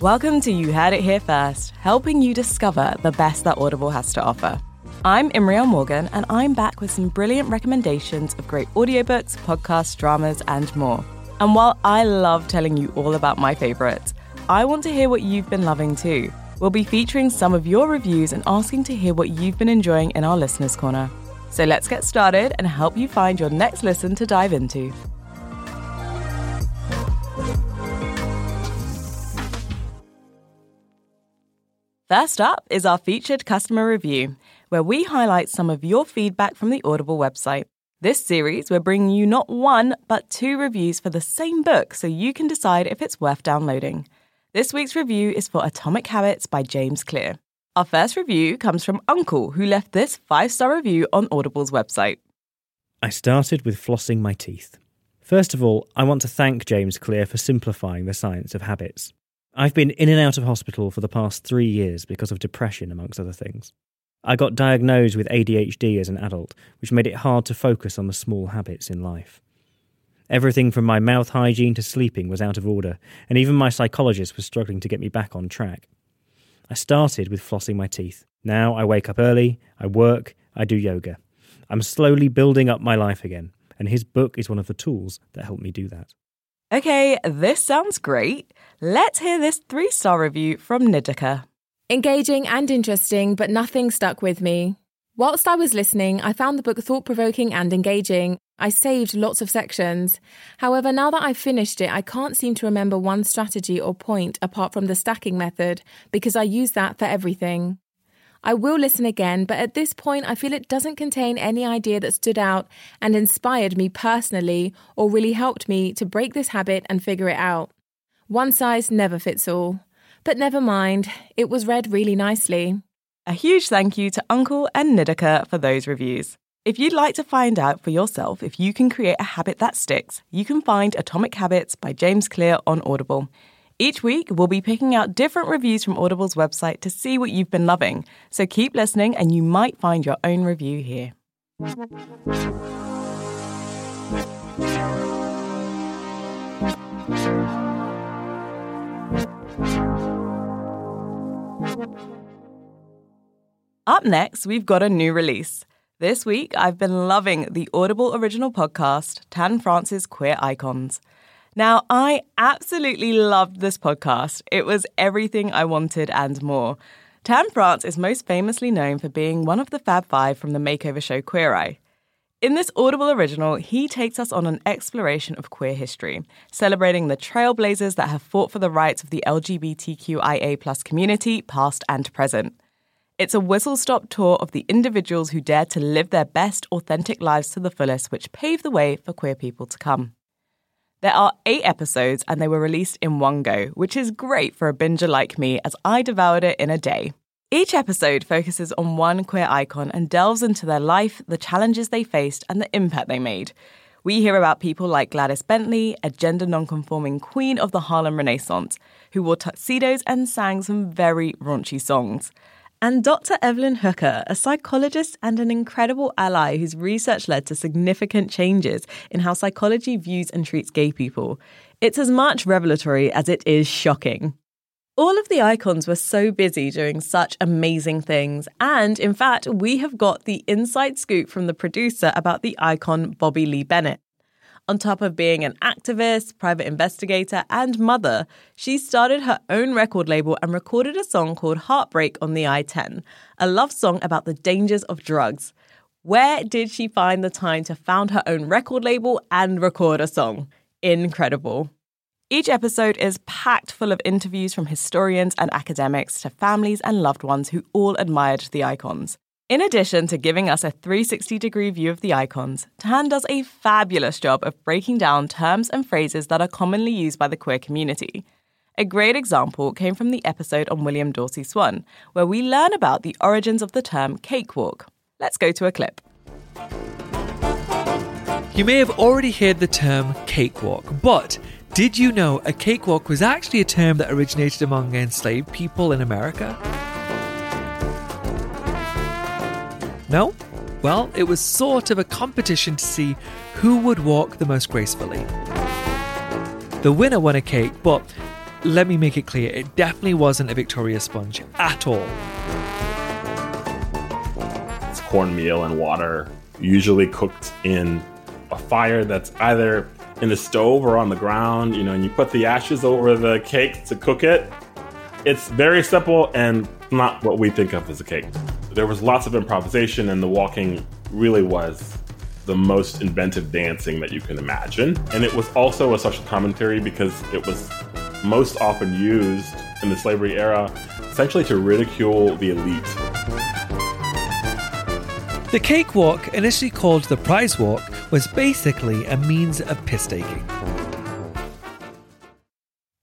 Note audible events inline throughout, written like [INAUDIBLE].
Welcome to You Heard It Here First, helping you discover the best that Audible has to offer. I'm Imriel Morgan, and I'm back with some brilliant recommendations of great audiobooks, podcasts, dramas, and more. And while I love telling you all about my favourites, I want to hear what you've been loving too. We'll be featuring some of your reviews and asking to hear what you've been enjoying in our Listeners' Corner. So let's get started and help you find your next listen to dive into. First up is our featured customer review, where we highlight some of your feedback from the Audible website. This series, we're bringing you not one, but two reviews for the same book so you can decide if it's worth downloading. This week's review is for Atomic Habits by James Clear. Our first review comes from Uncle, who left this five star review on Audible's website. I started with flossing my teeth. First of all, I want to thank James Clear for simplifying the science of habits. I've been in and out of hospital for the past three years because of depression, amongst other things. I got diagnosed with ADHD as an adult, which made it hard to focus on the small habits in life. Everything from my mouth hygiene to sleeping was out of order, and even my psychologist was struggling to get me back on track. I started with flossing my teeth. Now I wake up early, I work, I do yoga. I'm slowly building up my life again, and his book is one of the tools that help me do that. Okay, this sounds great. Let's hear this three star review from Nidika. Engaging and interesting, but nothing stuck with me. Whilst I was listening, I found the book thought provoking and engaging. I saved lots of sections. However, now that I've finished it, I can't seem to remember one strategy or point apart from the stacking method because I use that for everything. I will listen again, but at this point, I feel it doesn't contain any idea that stood out and inspired me personally or really helped me to break this habit and figure it out. One size never fits all. But never mind, it was read really nicely. A huge thank you to Uncle and Nidika for those reviews. If you'd like to find out for yourself if you can create a habit that sticks, you can find Atomic Habits by James Clear on Audible. Each week, we'll be picking out different reviews from Audible's website to see what you've been loving. So keep listening, and you might find your own review here. Up next, we've got a new release. This week, I've been loving the Audible original podcast, Tan France's Queer Icons. Now, I absolutely loved this podcast. It was everything I wanted and more. Tan France is most famously known for being one of the Fab Five from the makeover show Queer Eye. In this Audible original, he takes us on an exploration of queer history, celebrating the trailblazers that have fought for the rights of the LGBTQIA community, past and present. It's a whistle stop tour of the individuals who dared to live their best, authentic lives to the fullest, which paved the way for queer people to come. There are eight episodes and they were released in one go, which is great for a binger like me as I devoured it in a day. Each episode focuses on one queer icon and delves into their life, the challenges they faced, and the impact they made. We hear about people like Gladys Bentley, a gender nonconforming queen of the Harlem Renaissance, who wore tuxedos and sang some very raunchy songs and Dr. Evelyn Hooker, a psychologist and an incredible ally whose research led to significant changes in how psychology views and treats gay people. It's as much revelatory as it is shocking. All of the icons were so busy doing such amazing things, and in fact, we have got the inside scoop from the producer about the icon Bobby Lee Bennett. On top of being an activist, private investigator, and mother, she started her own record label and recorded a song called Heartbreak on the I 10, a love song about the dangers of drugs. Where did she find the time to found her own record label and record a song? Incredible. Each episode is packed full of interviews from historians and academics to families and loved ones who all admired the icons. In addition to giving us a 360 degree view of the icons, Tan does a fabulous job of breaking down terms and phrases that are commonly used by the queer community. A great example came from the episode on William Dorsey Swann, where we learn about the origins of the term cakewalk. Let's go to a clip. You may have already heard the term cakewalk, but did you know a cakewalk was actually a term that originated among enslaved people in America? No? Well, it was sort of a competition to see who would walk the most gracefully. The winner won a cake, but let me make it clear it definitely wasn't a Victoria sponge at all. It's cornmeal and water, usually cooked in a fire that's either in the stove or on the ground, you know, and you put the ashes over the cake to cook it. It's very simple and not what we think of as a cake. There was lots of improvisation, and the walking really was the most inventive dancing that you can imagine. And it was also a social commentary because it was most often used in the slavery era essentially to ridicule the elite. The cakewalk, initially called the prize walk, was basically a means of piss taking.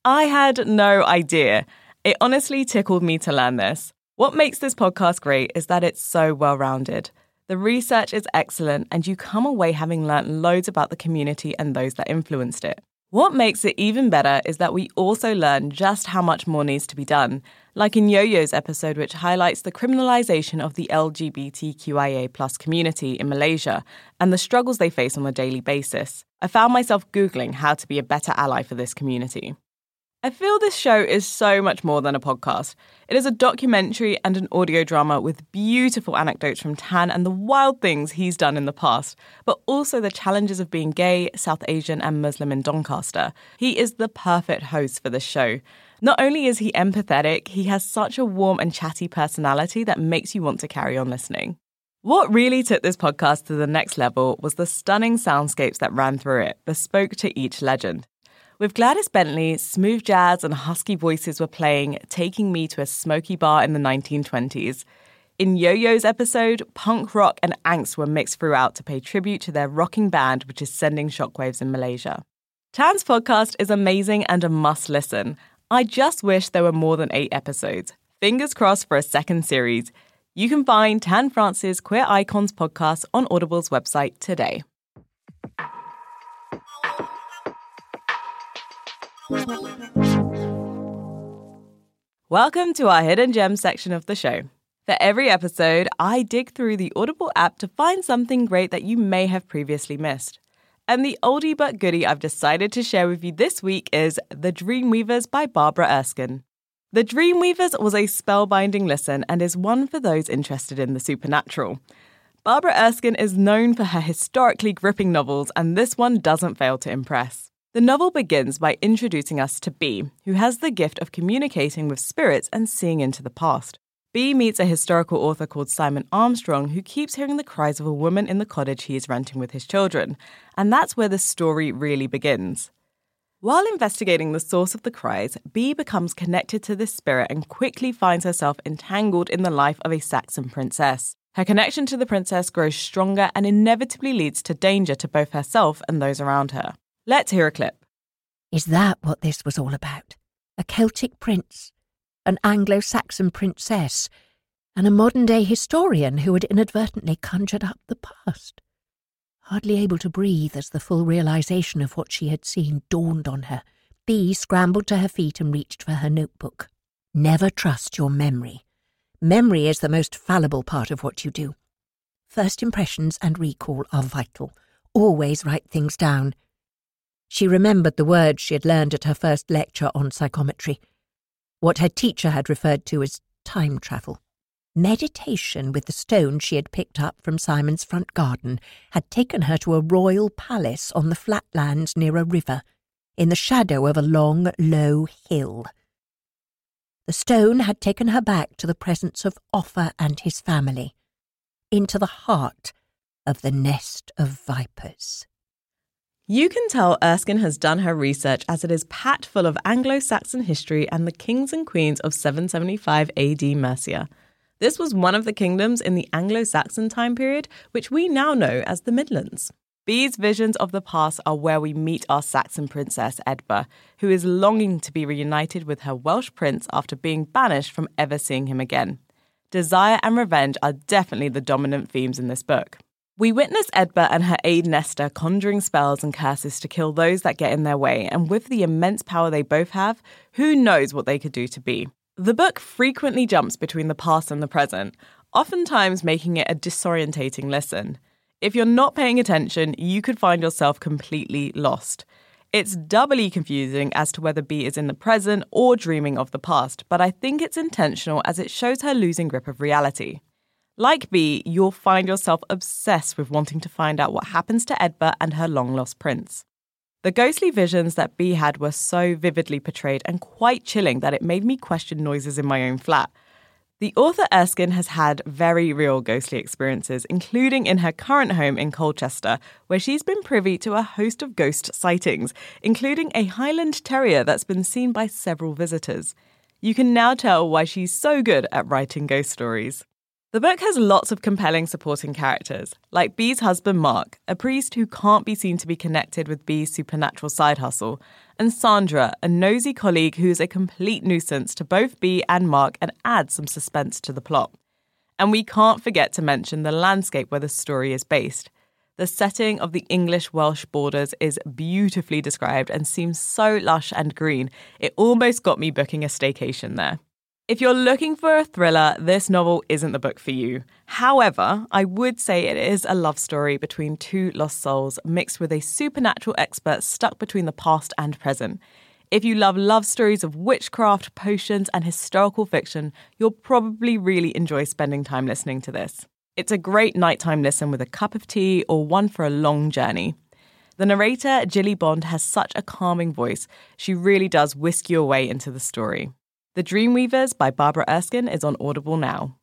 I had no idea. It honestly tickled me to learn this. What makes this podcast great is that it's so well rounded. The research is excellent, and you come away having learnt loads about the community and those that influenced it. What makes it even better is that we also learn just how much more needs to be done, like in Yo Yo's episode, which highlights the criminalization of the LGBTQIA community in Malaysia and the struggles they face on a daily basis. I found myself Googling how to be a better ally for this community. I feel this show is so much more than a podcast. It is a documentary and an audio drama with beautiful anecdotes from Tan and the wild things he's done in the past, but also the challenges of being gay, South Asian, and Muslim in Doncaster. He is the perfect host for this show. Not only is he empathetic, he has such a warm and chatty personality that makes you want to carry on listening. What really took this podcast to the next level was the stunning soundscapes that ran through it, bespoke to each legend. With Gladys Bentley, smooth jazz and husky voices were playing Taking Me to a Smoky Bar in the 1920s. In Yo Yo's episode, punk rock and angst were mixed throughout to pay tribute to their rocking band, which is sending shockwaves in Malaysia. Tan's podcast is amazing and a must listen. I just wish there were more than eight episodes. Fingers crossed for a second series. You can find Tan France's Queer Icons podcast on Audible's website today. Welcome to our hidden gems section of the show. For every episode, I dig through the Audible app to find something great that you may have previously missed. And the oldie but goodie I've decided to share with you this week is The Dreamweavers by Barbara Erskine. The Dreamweavers was a spellbinding listen and is one for those interested in the supernatural. Barbara Erskine is known for her historically gripping novels, and this one doesn't fail to impress. The novel begins by introducing us to Bee, who has the gift of communicating with spirits and seeing into the past. Bee meets a historical author called Simon Armstrong who keeps hearing the cries of a woman in the cottage he is renting with his children, and that's where the story really begins. While investigating the source of the cries, Bee becomes connected to this spirit and quickly finds herself entangled in the life of a Saxon princess. Her connection to the princess grows stronger and inevitably leads to danger to both herself and those around her. Let's hear a clip. Is that what this was all about? A Celtic prince, an Anglo Saxon princess, and a modern day historian who had inadvertently conjured up the past? Hardly able to breathe as the full realization of what she had seen dawned on her, Bee scrambled to her feet and reached for her notebook. Never trust your memory. Memory is the most fallible part of what you do. First impressions and recall are vital. Always write things down. She remembered the words she had learned at her first lecture on psychometry, what her teacher had referred to as time travel. Meditation with the stone she had picked up from Simon's front garden had taken her to a royal palace on the flatlands near a river, in the shadow of a long, low hill. The stone had taken her back to the presence of Offa and his family, into the heart of the nest of vipers. You can tell Erskine has done her research as it is packed full of Anglo Saxon history and the kings and queens of 775 AD Mercia. This was one of the kingdoms in the Anglo Saxon time period, which we now know as the Midlands. Bee's visions of the past are where we meet our Saxon princess Edba, who is longing to be reunited with her Welsh prince after being banished from ever seeing him again. Desire and revenge are definitely the dominant themes in this book. We witness Edba and her aide Nesta conjuring spells and curses to kill those that get in their way, and with the immense power they both have, who knows what they could do to Bee? The book frequently jumps between the past and the present, oftentimes making it a disorientating listen. If you're not paying attention, you could find yourself completely lost. It's doubly confusing as to whether Bee is in the present or dreaming of the past, but I think it's intentional as it shows her losing grip of reality. Like Bee, you'll find yourself obsessed with wanting to find out what happens to Edba and her long lost prince. The ghostly visions that Bee had were so vividly portrayed and quite chilling that it made me question noises in my own flat. The author Erskine has had very real ghostly experiences, including in her current home in Colchester, where she's been privy to a host of ghost sightings, including a Highland Terrier that's been seen by several visitors. You can now tell why she's so good at writing ghost stories. The book has lots of compelling supporting characters, like Bee's husband Mark, a priest who can't be seen to be connected with Bee's supernatural side hustle, and Sandra, a nosy colleague who is a complete nuisance to both Bee and Mark and adds some suspense to the plot. And we can't forget to mention the landscape where the story is based. The setting of the English Welsh borders is beautifully described and seems so lush and green, it almost got me booking a staycation there. If you're looking for a thriller, this novel isn't the book for you. However, I would say it is a love story between two lost souls mixed with a supernatural expert stuck between the past and present. If you love love stories of witchcraft, potions, and historical fiction, you'll probably really enjoy spending time listening to this. It's a great nighttime listen with a cup of tea or one for a long journey. The narrator, Jilly Bond, has such a calming voice, she really does whisk you away into the story. The Dreamweavers by Barbara Erskine is on Audible now.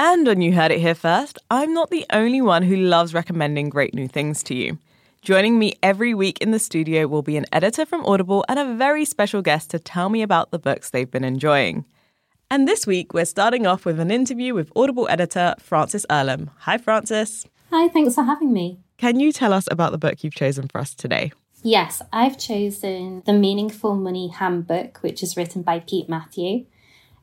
And on You Heard It Here First, I'm not the only one who loves recommending great new things to you. Joining me every week in the studio will be an editor from Audible and a very special guest to tell me about the books they've been enjoying. And this week, we're starting off with an interview with Audible editor Frances Earlham. Hi, Frances. Hi, thanks for having me. Can you tell us about the book you've chosen for us today? Yes, I've chosen The Meaningful Money Handbook, which is written by Pete Matthew.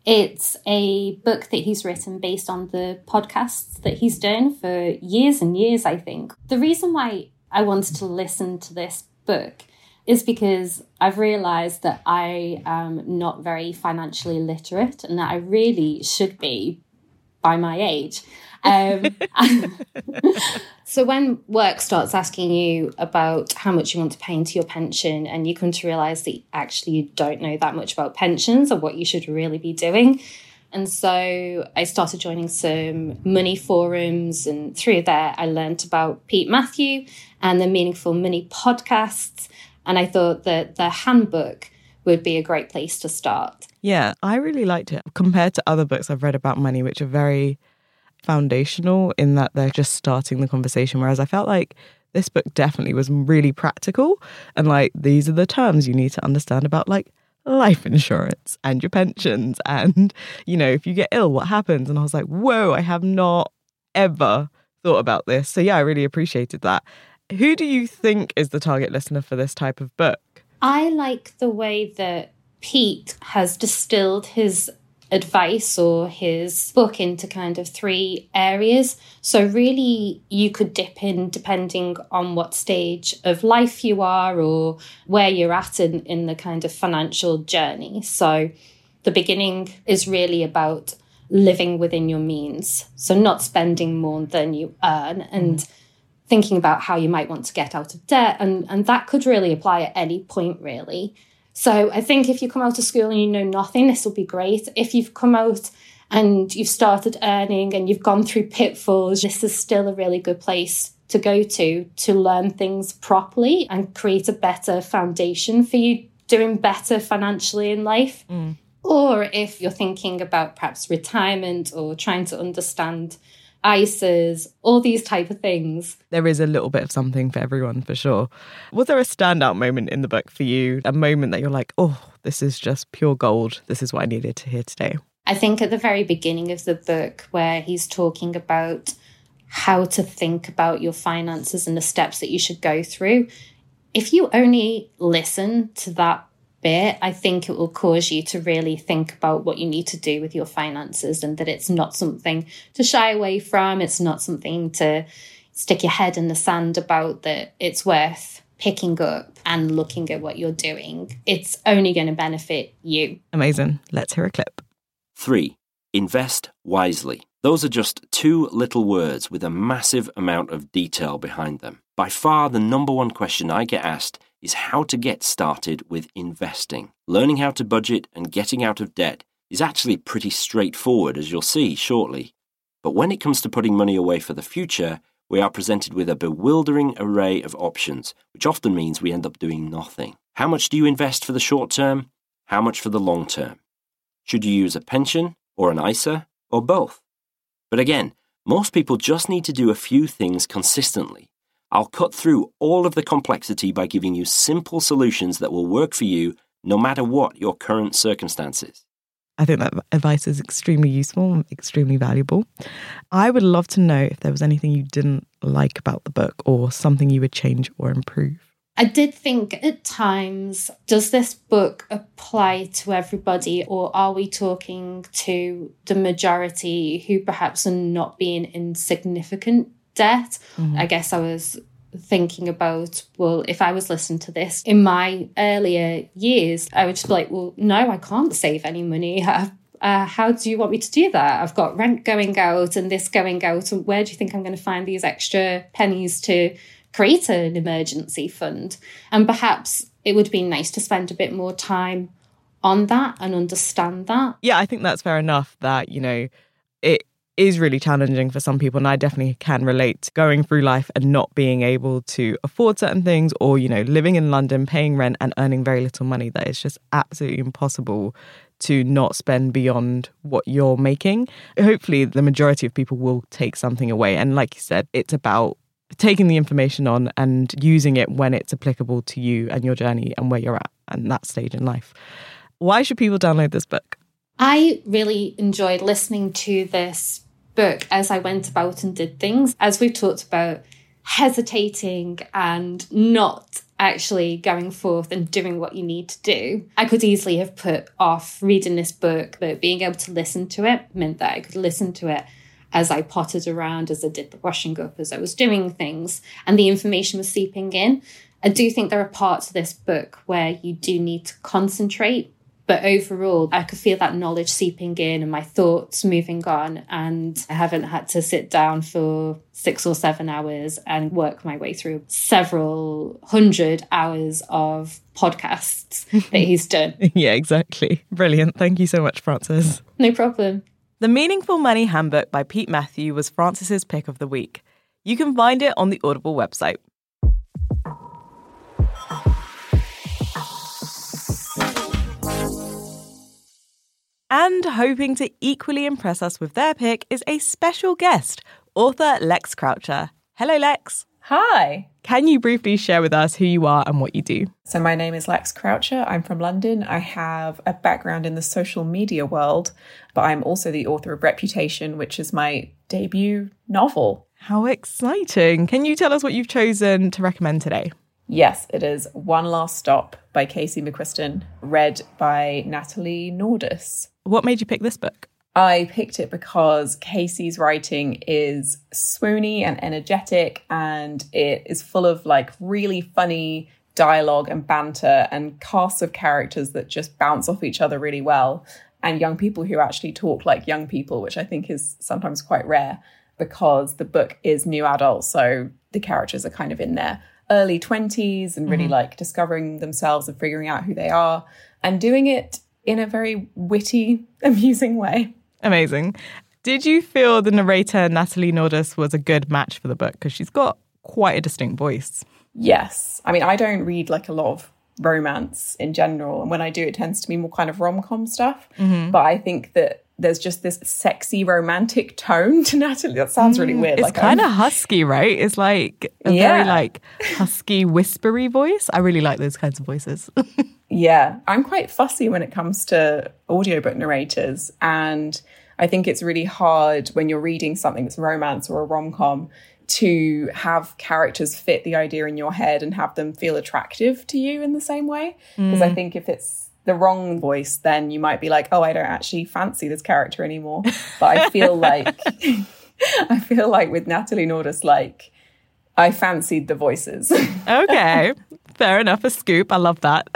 It's a book that he's written based on the podcasts that he's done for years and years, I think. The reason why I wanted to listen to this book is because I've realized that I am not very financially literate and that I really should be by my age. Um, [LAUGHS] [LAUGHS] so when work starts asking you about how much you want to pay into your pension, and you come to realize that actually you don't know that much about pensions or what you should really be doing. And so I started joining some money forums, and through there, I learned about Pete Matthew and the Meaningful Money podcasts. And I thought that the handbook would be a great place to start. Yeah, I really liked it compared to other books I've read about money, which are very foundational in that they're just starting the conversation. Whereas I felt like this book definitely was really practical and like these are the terms you need to understand about like life insurance and your pensions and you know if you get ill what happens? And I was like whoa I have not ever thought about this. So yeah I really appreciated that. Who do you think is the target listener for this type of book? I like the way that Pete has distilled his advice or his book into kind of three areas. So, really, you could dip in depending on what stage of life you are or where you're at in, in the kind of financial journey. So, the beginning is really about living within your means. So, not spending more than you earn and mm-hmm. thinking about how you might want to get out of debt. And, and that could really apply at any point, really. So I think if you come out of school and you know nothing, this will be great. If you've come out and you've started earning and you've gone through pitfalls, this is still a really good place to go to to learn things properly and create a better foundation for you doing better financially in life. Mm. Or if you're thinking about perhaps retirement or trying to understand ISAs, all these type of things. There is a little bit of something for everyone for sure. Was there a standout moment in the book for you? A moment that you're like, oh, this is just pure gold. This is what I needed to hear today. I think at the very beginning of the book, where he's talking about how to think about your finances and the steps that you should go through, if you only listen to that bit, I think it will cause you to really think about what you need to do with your finances and that it's not something to shy away from. It's not something to stick your head in the sand about that it's worth picking up and looking at what you're doing. It's only going to benefit you. Amazing. Let's hear a clip. Three, invest wisely. Those are just two little words with a massive amount of detail behind them. By far, the number one question I get asked is how to get started with investing. Learning how to budget and getting out of debt is actually pretty straightforward, as you'll see shortly. But when it comes to putting money away for the future, we are presented with a bewildering array of options, which often means we end up doing nothing. How much do you invest for the short term? How much for the long term? Should you use a pension or an ISA or both? But again, most people just need to do a few things consistently. I'll cut through all of the complexity by giving you simple solutions that will work for you no matter what your current circumstances. I think that advice is extremely useful and extremely valuable. I would love to know if there was anything you didn't like about the book or something you would change or improve. I did think at times, does this book apply to everybody, or are we talking to the majority who perhaps are not being in significant debt? Mm-hmm. I guess I was thinking about, well, if I was listening to this in my earlier years, I would just be like, well, no, I can't save any money. [LAUGHS] Uh, how do you want me to do that? I've got rent going out and this going out. And where do you think I'm going to find these extra pennies to create an emergency fund? And perhaps it would be nice to spend a bit more time on that and understand that. Yeah, I think that's fair enough that, you know, it is really challenging for some people and I definitely can relate. Going through life and not being able to afford certain things or you know living in London paying rent and earning very little money that it's just absolutely impossible to not spend beyond what you're making. Hopefully the majority of people will take something away and like you said it's about taking the information on and using it when it's applicable to you and your journey and where you're at and that stage in life. Why should people download this book? I really enjoyed listening to this book as I went about and did things. As we've talked about, hesitating and not actually going forth and doing what you need to do. I could easily have put off reading this book, but being able to listen to it meant that I could listen to it as I potted around, as I did the washing up, as I was doing things, and the information was seeping in. I do think there are parts of this book where you do need to concentrate but overall, I could feel that knowledge seeping in and my thoughts moving on. And I haven't had to sit down for six or seven hours and work my way through several hundred hours of podcasts [LAUGHS] that he's done. yeah, exactly. Brilliant. Thank you so much, Frances. No problem. The Meaningful Money Handbook by Pete Matthew was Frances's pick of the week. You can find it on the Audible website. And hoping to equally impress us with their pick is a special guest, author Lex Croucher. Hello, Lex. Hi. Can you briefly share with us who you are and what you do? So, my name is Lex Croucher. I'm from London. I have a background in the social media world, but I'm also the author of Reputation, which is my debut novel. How exciting! Can you tell us what you've chosen to recommend today? Yes, it is One Last Stop by Casey McQuiston, read by Natalie Naudus. What made you pick this book? I picked it because Casey's writing is swoony and energetic, and it is full of like really funny dialogue and banter and casts of characters that just bounce off each other really well. And young people who actually talk like young people, which I think is sometimes quite rare because the book is new adult. So the characters are kind of in their early 20s and really mm-hmm. like discovering themselves and figuring out who they are and doing it in a very witty, [LAUGHS] amusing way. Amazing. Did you feel the narrator, Natalie Naudus, was a good match for the book? Because she's got quite a distinct voice. Yes. I mean, I don't read like a lot of romance in general. And when I do, it tends to be more kind of rom com stuff. Mm-hmm. But I think that there's just this sexy romantic tone to [LAUGHS] Natalie. That sounds really weird. It's like kind of husky, right? It's like a yeah. very like husky, whispery voice. I really like those kinds of voices. [LAUGHS] Yeah, I'm quite fussy when it comes to audiobook narrators. And I think it's really hard when you're reading something that's romance or a rom com to have characters fit the idea in your head and have them feel attractive to you in the same way. Because mm. I think if it's the wrong voice, then you might be like, oh, I don't actually fancy this character anymore. But I feel like, [LAUGHS] I feel like with Natalie Naudus, like, I fancied the voices. [LAUGHS] okay. Fair enough. A scoop. I love that.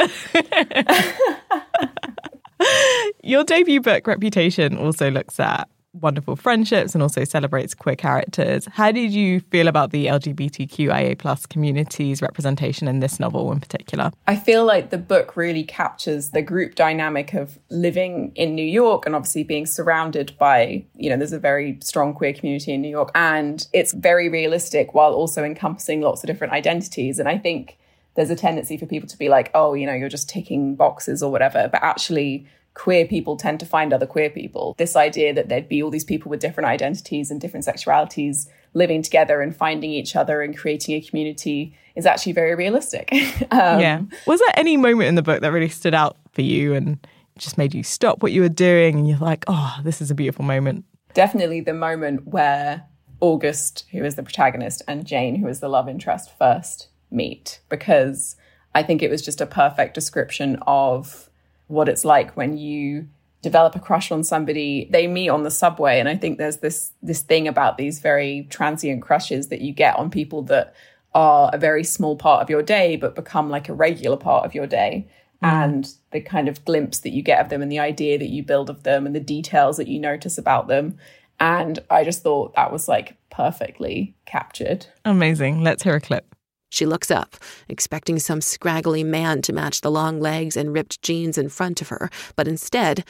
[LAUGHS] Your debut book, Reputation, also looks at wonderful friendships and also celebrates queer characters. How did you feel about the LGBTQIA plus community's representation in this novel in particular? I feel like the book really captures the group dynamic of living in New York and obviously being surrounded by, you know, there's a very strong queer community in New York. And it's very realistic while also encompassing lots of different identities. And I think there's a tendency for people to be like, oh, you know, you're just ticking boxes or whatever. But actually, queer people tend to find other queer people. This idea that there'd be all these people with different identities and different sexualities living together and finding each other and creating a community is actually very realistic. [LAUGHS] um, yeah. Was there any moment in the book that really stood out for you and just made you stop what you were doing and you're like, oh, this is a beautiful moment? Definitely the moment where August, who is the protagonist, and Jane, who is the love interest, first meet, because I think it was just a perfect description of what it's like when you develop a crush on somebody. They meet on the subway and i think there's this this thing about these very transient crushes that you get on people that are a very small part of your day but become like a regular part of your day. Mm. and the kind of glimpse that you get of them and the idea that you build of them and the details that you notice about them. And i just thought that was like perfectly captured. Amazing. Let's hear a clip she looks up, expecting some scraggly man to match the long legs and ripped jeans in front of her, but instead,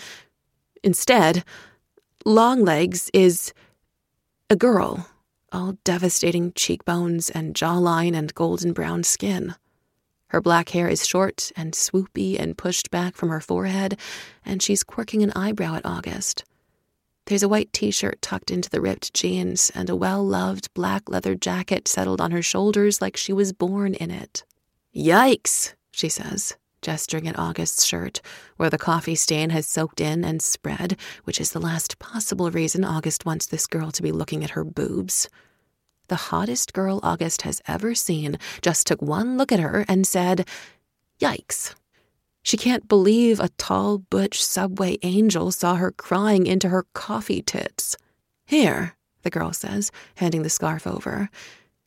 instead, Longlegs is a girl, all devastating cheekbones and jawline and golden brown skin. Her black hair is short and swoopy and pushed back from her forehead, and she's quirking an eyebrow at August. There's a white t shirt tucked into the ripped jeans, and a well loved black leather jacket settled on her shoulders like she was born in it. Yikes, she says, gesturing at August's shirt, where the coffee stain has soaked in and spread, which is the last possible reason August wants this girl to be looking at her boobs. The hottest girl August has ever seen just took one look at her and said, Yikes. She can't believe a tall, butch subway angel saw her crying into her coffee tits. Here, the girl says, handing the scarf over.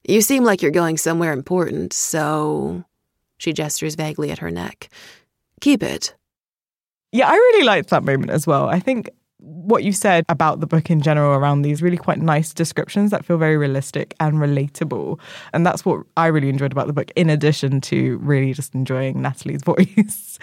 You seem like you're going somewhere important, so. She gestures vaguely at her neck. Keep it. Yeah, I really liked that moment as well. I think what you said about the book in general around these really quite nice descriptions that feel very realistic and relatable. And that's what I really enjoyed about the book, in addition to really just enjoying Natalie's [LAUGHS] voice.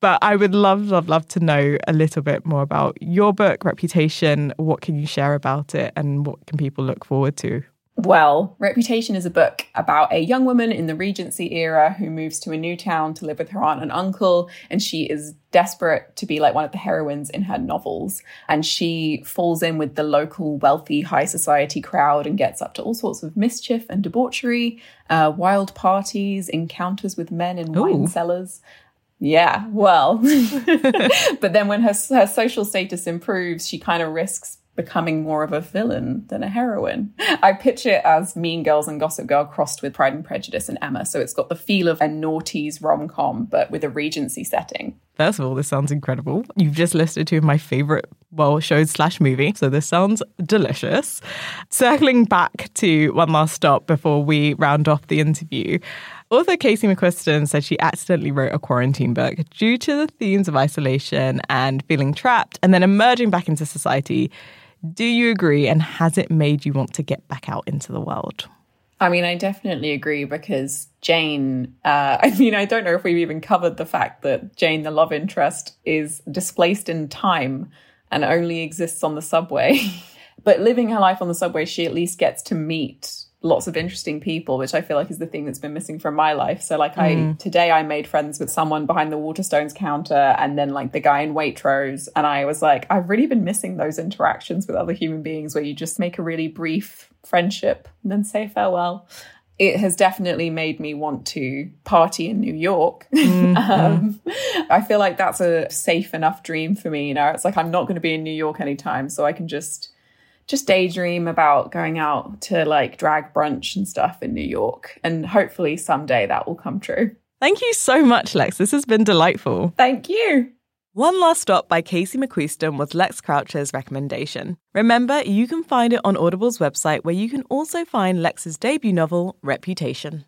but I would love, love, love to know a little bit more about your book, Reputation. What can you share about it and what can people look forward to? Well, Reputation is a book about a young woman in the Regency era who moves to a new town to live with her aunt and uncle, and she is desperate to be like one of the heroines in her novels. And she falls in with the local wealthy high society crowd and gets up to all sorts of mischief and debauchery, uh, wild parties, encounters with men in Ooh. wine cellars. Yeah, well, [LAUGHS] but then when her her social status improves, she kind of risks becoming more of a villain than a heroine. I picture it as Mean Girls and Gossip Girl crossed with Pride and Prejudice and Emma. So it's got the feel of a naughties rom com, but with a Regency setting. First of all, this sounds incredible. You've just listed two of my favorite, well, shows slash movie. So this sounds delicious. Circling back to one last stop before we round off the interview. Author Casey McQuiston said she accidentally wrote a quarantine book due to the themes of isolation and feeling trapped and then emerging back into society. Do you agree? And has it made you want to get back out into the world? I mean, I definitely agree because Jane, uh, [LAUGHS] I mean, I don't know if we've even covered the fact that Jane, the love interest, is displaced in time and only exists on the subway. [LAUGHS] but living her life on the subway, she at least gets to meet lots of interesting people, which I feel like is the thing that's been missing from my life. So like mm. I today I made friends with someone behind the Waterstones counter and then like the guy in Waitrose. And I was like, I've really been missing those interactions with other human beings where you just make a really brief friendship and then say farewell. It has definitely made me want to party in New York. [LAUGHS] Mm-hmm. um, I feel like that's a safe enough dream for me. You know, it's like I'm not going to be in New York anytime, so I can just just daydream about going out to like drag brunch and stuff in New York. And hopefully someday that will come true. Thank you so much, Lex. This has been delightful. Thank you. One Last Stop by Casey McQuiston was Lex Croucher's recommendation. Remember, you can find it on Audible's website where you can also find Lex's debut novel, Reputation.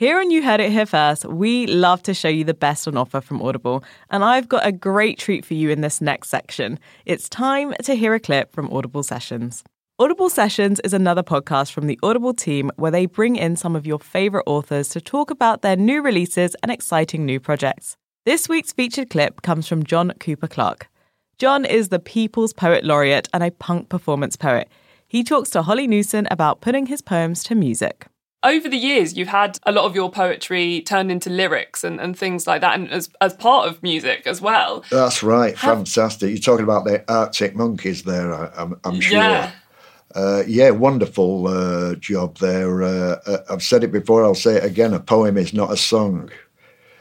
Here on You Heard It Here First, we love to show you the best on offer from Audible, and I've got a great treat for you in this next section. It's time to hear a clip from Audible Sessions. Audible Sessions is another podcast from the Audible team where they bring in some of your favourite authors to talk about their new releases and exciting new projects. This week's featured clip comes from John Cooper Clarke. John is the People's Poet Laureate and a punk performance poet. He talks to Holly Newson about putting his poems to music over the years you've had a lot of your poetry turned into lyrics and, and things like that and as, as part of music as well that's right Have... fantastic you're talking about the arctic monkeys there I, am sure yeah. Uh, yeah, wonderful uh, job there. Uh, uh, I've said it before, I'll say it again. A poem is not a song.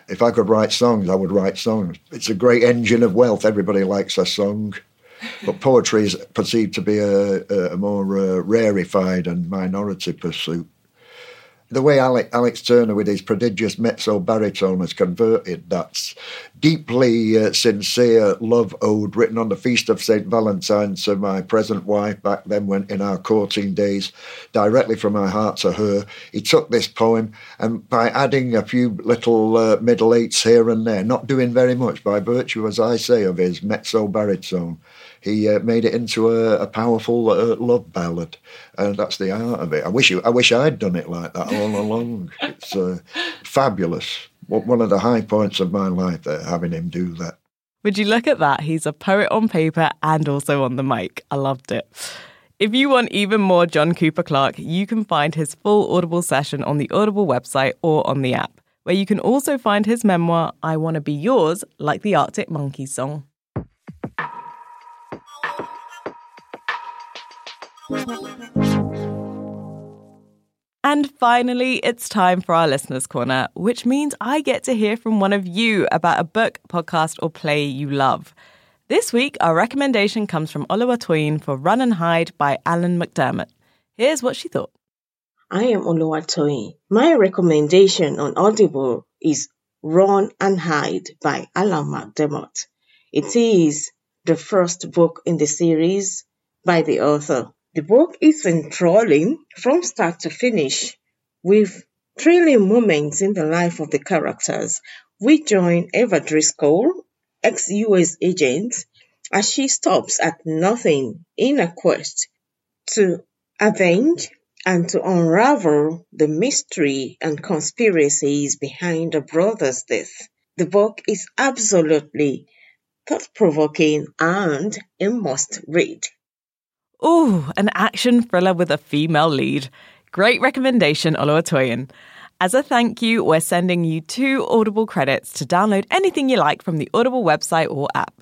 If I could write songs, I would write songs. It's a great engine of wealth. Everybody likes a song. But poetry is perceived to be a, a more uh, rarefied and minority pursuit the way Alex, Alex, Turner, with his prodigious mezzo baritone, has converted that deeply uh, sincere love ode written on the feast of St. Valentine to my present wife back then when in our courting days, directly from my heart to her. He took this poem and by adding a few little uh, middle eights here and there, not doing very much by virtue, as I say, of his mezzo baritone, he uh, made it into a, a powerful uh, love ballad, and that's the art of it. I wish you, I wish I'd done it like that all along. It's uh, fabulous. One of the high points of my life, there, having him do that. Would you look at that? He's a poet on paper and also on the mic. I loved it. If you want even more John Cooper Clarke, you can find his full Audible session on the Audible website or on the app, where you can also find his memoir, I Want to Be Yours, like the Arctic Monkeys song. And finally, it's time for our listeners' corner, which means I get to hear from one of you about a book, podcast, or play you love. This week, our recommendation comes from Oluwatoyin for Run and Hide by Alan McDermott. Here's what she thought. I am Oluwatoyin. My recommendation on Audible is Run and Hide by Alan McDermott. It is the first book in the series by the author. The book is enthralling from start to finish, with thrilling moments in the life of the characters. We join Eva Driscoll, ex US agent, as she stops at nothing in a quest to avenge and to unravel the mystery and conspiracies behind the brother's death. The book is absolutely thought provoking and a must read. Ooh, an action thriller with a female lead. Great recommendation, Oluwatoyin. As a thank you, we're sending you two Audible credits to download anything you like from the Audible website or app.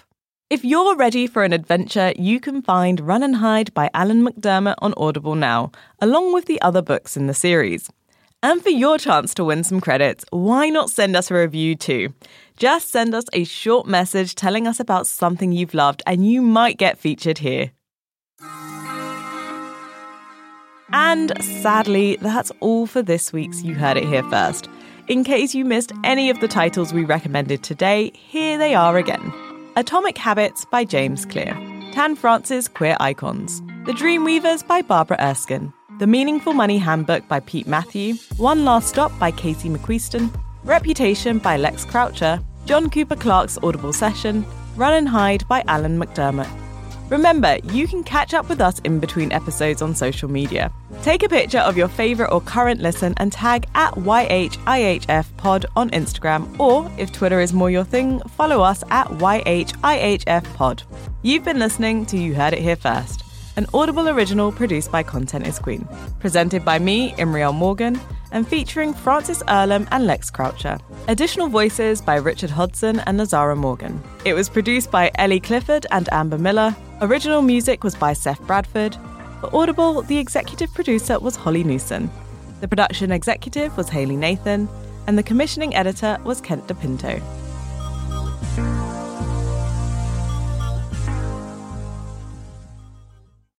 If you're ready for an adventure, you can find Run and Hide by Alan McDermott on Audible now, along with the other books in the series. And for your chance to win some credits, why not send us a review too? Just send us a short message telling us about something you've loved, and you might get featured here. And sadly, that's all for this week's You Heard It Here First. In case you missed any of the titles we recommended today, here they are again. Atomic Habits by James Clear, Tan France's Queer Icons, The Dreamweavers by Barbara Erskine, The Meaningful Money Handbook by Pete Matthew, One Last Stop by Casey McQuiston, Reputation by Lex Croucher, John Cooper Clarke's Audible Session, Run and Hide by Alan McDermott. Remember, you can catch up with us in between episodes on social media. Take a picture of your favourite or current listen and tag at YHIHFpod on Instagram, or if Twitter is more your thing, follow us at YHIHFpod. You've been listening to You Heard It Here First, an Audible original produced by Content is Queen, presented by me, Imriel Morgan, and featuring Frances Earlham and Lex Croucher. Additional voices by Richard Hodson and Nazara Morgan. It was produced by Ellie Clifford and Amber Miller, Original music was by Seth Bradford. For Audible, the executive producer was Holly Newson. The production executive was Haley Nathan, and the commissioning editor was Kent DePinto.